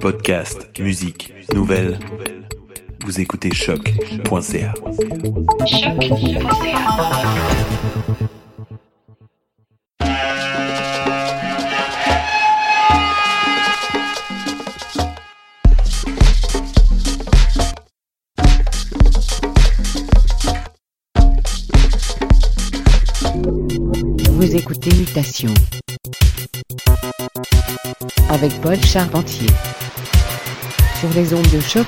Podcast, musique, nouvelles. Vous écoutez choc.ca. Vous écoutez Mutation avec Paul Charpentier sur les ondes de choc.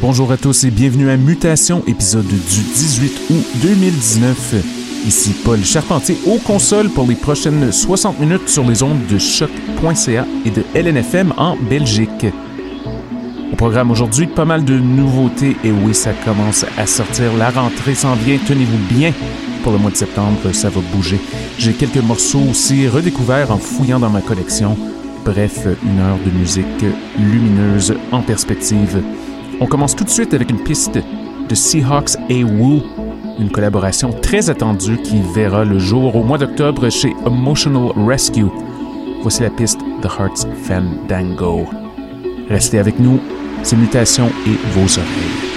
Bonjour à tous et bienvenue à Mutation, épisode du 18 août 2019. Ici Paul Charpentier aux consoles pour les prochaines 60 minutes sur les ondes de choc.ca et de LNFM en Belgique. Programme aujourd'hui, pas mal de nouveautés et oui, ça commence à sortir. La rentrée s'en vient, tenez-vous bien. Pour le mois de septembre, ça va bouger. J'ai quelques morceaux aussi redécouverts en fouillant dans ma collection. Bref, une heure de musique lumineuse en perspective. On commence tout de suite avec une piste de Seahawks et Woo, une collaboration très attendue qui verra le jour au mois d'octobre chez Emotional Rescue. Voici la piste The Heart's Fandango. Restez avec nous, c'est Mutations et vos oreilles.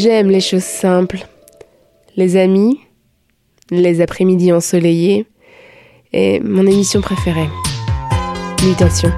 J'aime les choses simples. Les amis, les après-midi ensoleillés et mon émission préférée, Mutation.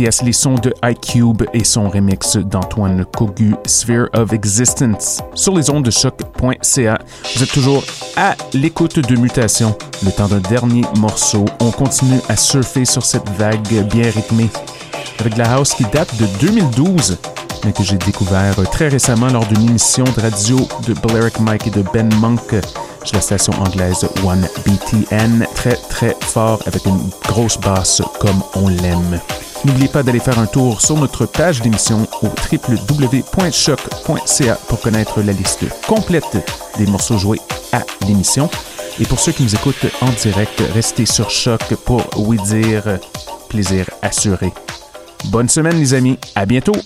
Yes, les sons de iCube et son remix d'Antoine Cogu, Sphere of Existence, sur les ondes de choc.ca. Vous êtes toujours à l'écoute de Mutation. Le temps d'un dernier morceau, on continue à surfer sur cette vague bien rythmée avec la house qui date de 2012 mais que j'ai découvert très récemment lors d'une émission de radio de Balearic Mike et de Ben Monk sur la station anglaise 1BTN. Très très fort avec une grosse basse comme on l'aime. N'oubliez pas d'aller faire un tour sur notre page d'émission au www.choc.ca pour connaître la liste complète des morceaux joués à l'émission. Et pour ceux qui nous écoutent en direct, restez sur Choc pour oui dire plaisir assuré. Bonne semaine les amis, à bientôt!